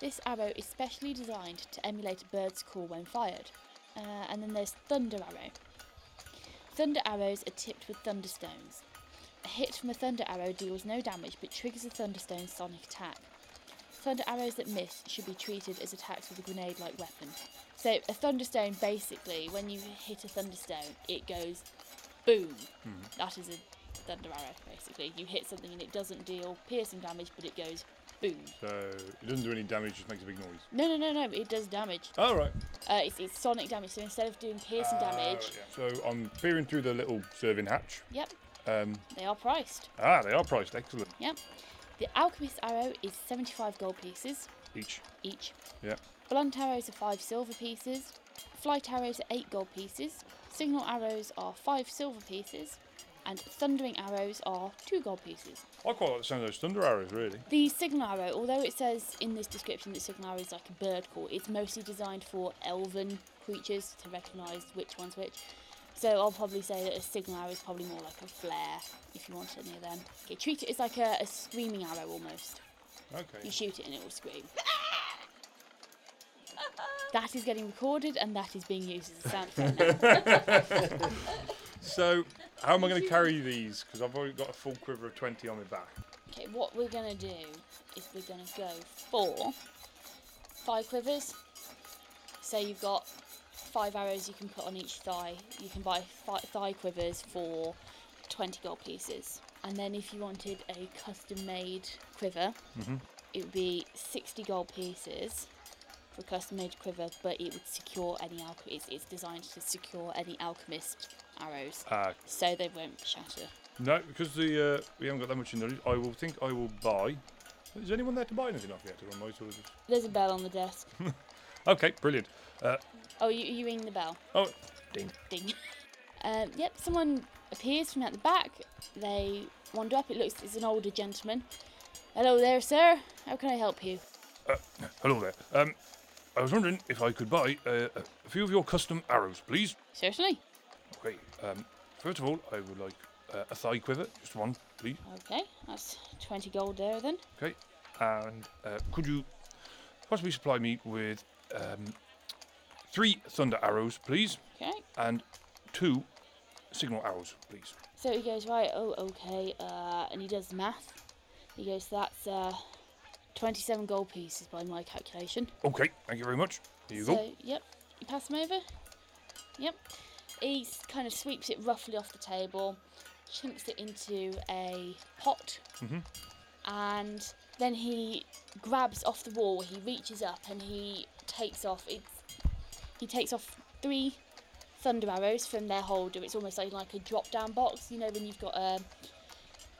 This arrow is specially designed to emulate a bird's call when fired. Uh, and then there's thunder arrow. Thunder arrows are tipped with thunderstones. A hit from a thunder arrow deals no damage but triggers a thunderstone's sonic attack. Thunder arrows that miss should be treated as attacks with a grenade like weapon. So, a thunderstone basically, when you hit a thunderstone, it goes boom. That is a thunder arrow, basically. You hit something and it doesn't deal piercing damage, but it goes boom. So it doesn't do any damage, just makes a big noise. No, no, no, no, it does damage. All right. Uh, it's, it's sonic damage, so instead of doing piercing damage, So I'm peering through the little serving hatch. yep, Um, they are priced. ah, they are priced. Excellent. Yep. The Alchemist arrow is 75 gold pieces Each. each. Yeah. Blunt arrows are 5 silver pieces. Flight arrows are 8 gold pieces. Signal arrows are 5 silver pieces. And thundering arrows are 2 gold pieces. I quite like the sound of those thunder arrows, really. The signal arrow, although it says in this description that signal arrow is like a bird call, it's mostly designed for elven creatures to recognise which one's which. So I'll probably say that a signal arrow is probably more like a flare if you want any of them. Okay, treat it as like a, a screaming arrow almost. Okay. You shoot it and it will scream. that is getting recorded and that is being used as a sound effect now. So, how am I going to carry these? Because I've already got a full quiver of 20 on my back. Okay, what we're gonna do is we're gonna go for five quivers. So you've got five arrows you can put on each thigh. You can buy fi- thigh quivers for 20 gold pieces. And then if you wanted a custom made quiver, mm-hmm. it would be 60 gold pieces for a custom made quiver, but it would secure any alchemist. It's designed to secure any alchemist arrows Uh, so they won't shatter. no, because the uh, we haven't got that much in there. I will think I will buy. Is anyone there to buy anything off yet? Or am I sort of just... There's a bell on the desk. Okay, brilliant. Uh, Oh, you, you ring the bell. oh, ding. Ding. Um, yep, someone appears from out the back. They wander up. It looks it's an older gentleman. Hello there, sir. How can I help you? Uh, hello there. Um, I was wondering if I could buy uh, a few of your custom arrows, please. Certainly. Okay. Um, first of all, I would like uh, a thigh quiver, just one, please. Okay, that's 20 gold there then. Okay. And uh, could you possibly supply me with um, three thunder arrows, please, Okay. and two signal arrows, please? So he goes, right, oh, okay. Uh, and he does the math. He goes, that's uh, 27 gold pieces by my calculation. Okay. Thank you very much. Here you so, go. yep, you pass them over. Yep. He kind of sweeps it roughly off the table, chunks it into a pot, Mhm. and then he grabs off the wall. He reaches up and he takes off. It's he takes off three thunder arrows from their holder. It's almost like like a drop down box. You know when you've got a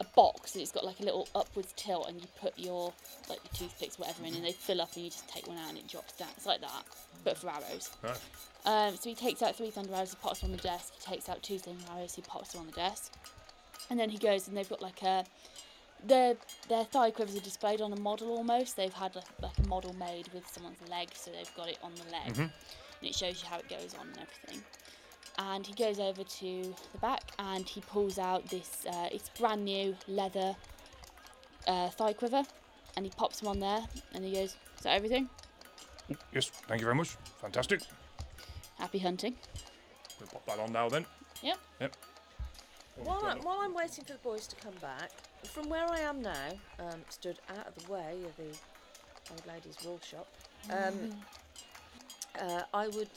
a box and it's got like a little upwards tilt and you put your like your toothpicks whatever in and they fill up and you just take one out and it drops down. It's like that, but for arrows. Right. Um, so he takes out three thunder arrows, he pops them on the desk. He takes out two thunder arrows, he pops them on the desk, and then he goes and they've got like a their their thigh quivers are displayed on a model almost. They've had like, like a model made with someone's leg, so they've got it on the leg, Mhm. and it shows you how it goes on and everything. And he goes over to the back and he pulls out this. Uh, it's brand new leather uh, thigh quiver, and he pops them on there, and he goes, "Is that everything? Yes. Thank you very much. Fantastic. Happy hunting." We'll pop that on now then. Yep. Yep. While, I, while I'm waiting for the boys to come back, from where I am now, um, stood out of the way of the old lady's wool shop, um, uh, I would,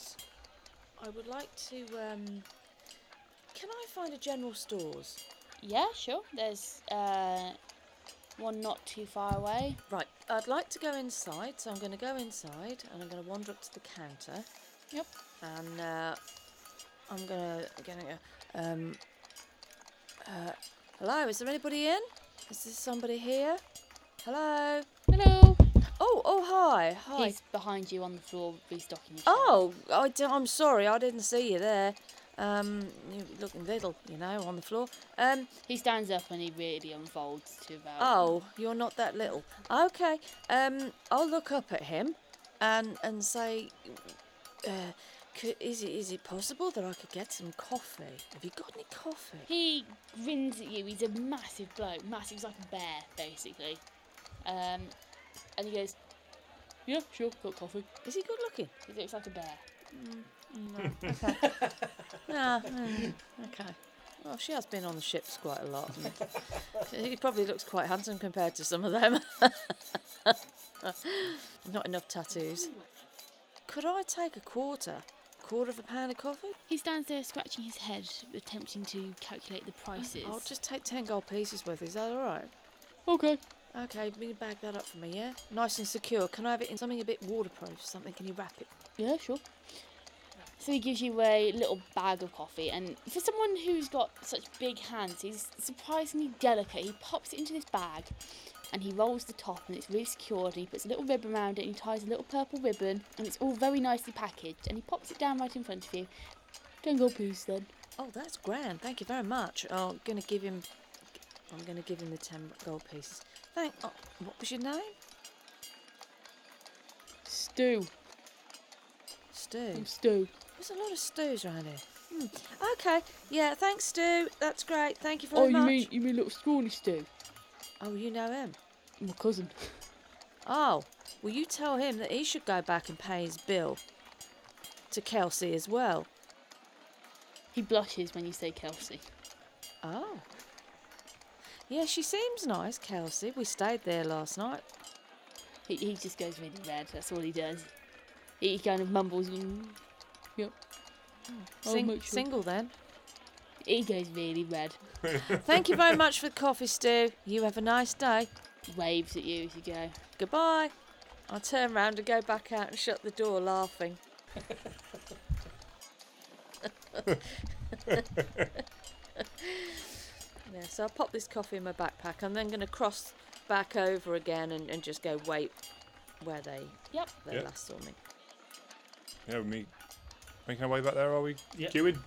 I would like to. Um, can I find a general stores? Yeah, sure. There's uh, one not too far away. Right, I'd like to go inside, so I'm going to go inside and I'm going to wander up to the counter. Yep. And uh, I'm going to going to. Um, uh, hello, is there anybody in? Is there somebody here? Hello. Hello. Oh, oh, hi, hi. He's behind you on the floor restocking. his Oh, I d- I'm sorry, I didn't see you there. Um, you're looking little, you know, on the floor. Um. He stands up and he really unfolds to about. Oh, you're not that little. Okay. Um, I'll look up at him, and and say, uh, could, is it is it possible that I could get some coffee? Have you got any coffee? He grins at you. He's a massive bloke. Massive. He's like a bear, basically. Um, and he goes, "Yeah, sure, got coffee." Is he good looking? He looks like a bear. No. Okay. Ah, mm, okay. Well, she has been on the ships quite a lot. he probably looks quite handsome compared to some of them. Not enough tattoos. Could I take a quarter? Quarter of a pound of coffee? He stands there scratching his head, attempting to calculate the prices. I'll just take 10 gold pieces worth. Is that alright? Okay. Okay, will you bag that up for me, yeah? Nice and secure. Can I have it in something a bit waterproof? Something, can you wrap it? Yeah, sure. So he gives you a little bag of coffee, and for someone who's got such big hands, he's surprisingly delicate. He pops it into this bag, and he rolls the top, and it's really secured. And he puts a little ribbon around it, and he ties a little purple ribbon, and it's all very nicely packaged. And he pops it down right in front of you. Ten gold piece then. Oh, that's grand. Thank you very much. Oh, I'm going to give him... I'm going to give him the 10 gold pieces. Thank... Oh, what was your name? Stew. Stu. I'm Stew. There's a lot of stews around here. Hmm. Okay. Yeah, thanks, Stu. That's great. Thank you very Oh, you much. mean you mean little scrawny Stew? Oh, you know him? My cousin. Oh, well, you tell him that he should go back and pay his bill to Kelsey as well. He blushes when you say Kelsey. Oh. Yeah, she seems nice, Kelsey. We stayed there last night. He, he just goes really red. That's all he does. He kind of mumbles. Mm, yep. I'll Sing- sure." Single then. He goes really red. Thank you very much for the coffee, Stu. You have a nice day. Waves at you as you go. Goodbye. I turn round and go back out and shut the door, laughing. yeah, so I'll pop this coffee in my backpack. I'm then going to cross back over again and, and just go wait where they, Yep. they Yep. last saw me. Yeah, me making our way back there, are we? Yeah. Cuin?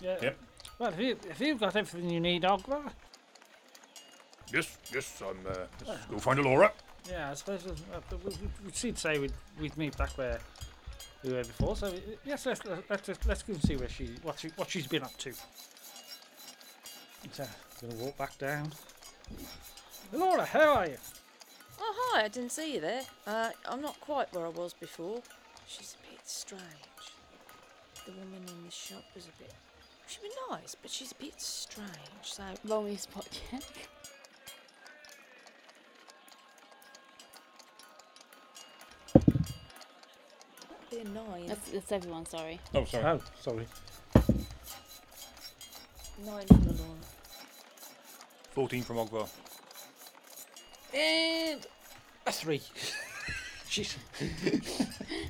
Yeah. Yep. Well, if, you have you got everything you need, Ogvar? Yes, yes, I'm. Uh, let's go find Laura. Yeah, I suppose uh, uh, we, we, we should say we'd, we'd meet back where we were before. So uh, yes, let's let's let's, let's go and see where she what she what she's been up to. So gonna walk back down. Laura, how are you? Oh, hi, I didn't see you there. Uh, I'm not quite where I was before. She's a bit strange. The woman in the shop was a bit. She'd be nice, but she's a bit strange. So, Roll me a spot check. be a nine. That's, that's everyone, sorry. Oh, sorry. Oh, sorry. Nine from the lawn. 14 from Ogvar. And a three. She's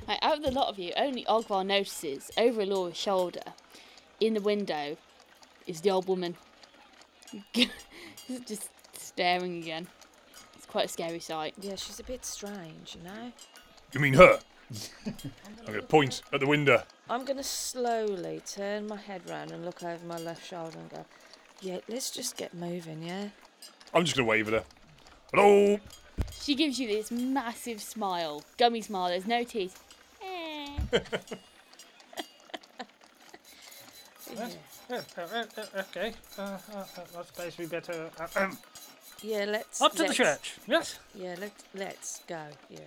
Right, out of the lot of you, only Ogvar notices over Laura's shoulder, in the window, is the old woman. Just staring again. It's quite a scary sight. Yeah, she's a bit strange, you know. You mean her? I'm going to point at the window. I'm gonna slowly turn my head round and look over my left shoulder and go, "Yeah, let's just get moving, yeah." I'm just going to wave at her. Hello? She gives you this massive smile, gummy smile, there's no teeth. Eh. Yeah, okay. Uh, uh, uh, I suppose we better uh, um, yeah let's up to the let's- church. Yes. Yeah, let's let's go. Yeah.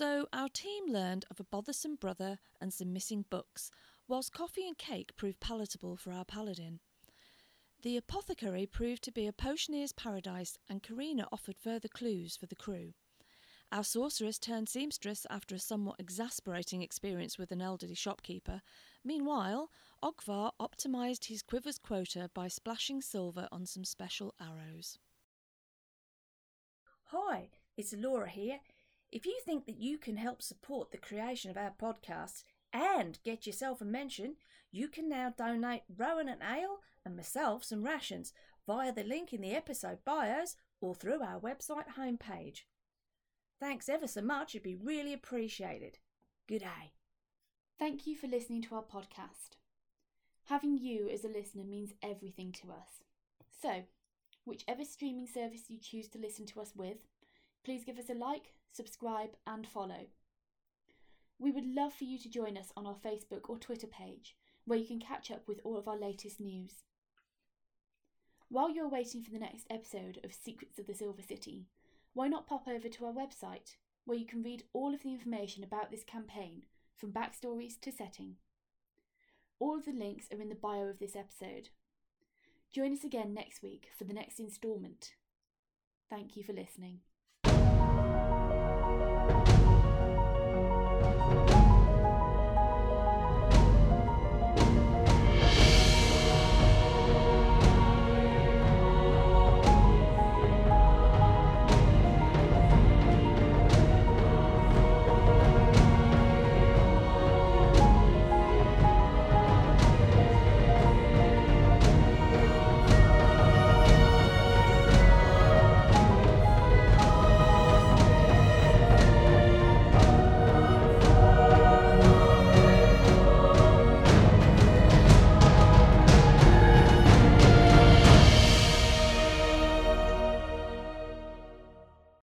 So our team learned of a bothersome brother and some missing books, whilst coffee and cake proved palatable for our paladin. The apothecary proved to be a potioneer's paradise, and Karina offered further clues for the crew. Our sorceress turned seamstress after a somewhat exasperating experience with an elderly shopkeeper. Meanwhile, Ogvar optimised his quiver's quota by splashing silver on some special arrows. Hi, it's Laura here. If you think that you can help support the creation of our podcast and get yourself a mention, you can now donate Rowan and ale and myself some rations via the link in the episode bios or through our website homepage. Thanks ever so much, it'd be really appreciated. Good day. Thank you for listening to our podcast. Having you as a listener means everything to us. So, whichever streaming service you choose to listen to us with, please give us a like, subscribe, and follow. We would love for you to join us on our Facebook or Twitter page, where you can catch up with all of our latest news. While you're waiting for the next episode of Secrets of the Silver City, why not pop over to our website, where you can read all of the information about this campaign, from backstories to setting. All of the links are in the bio of this episode. Join us again next week for the next instalment. Thank you for listening.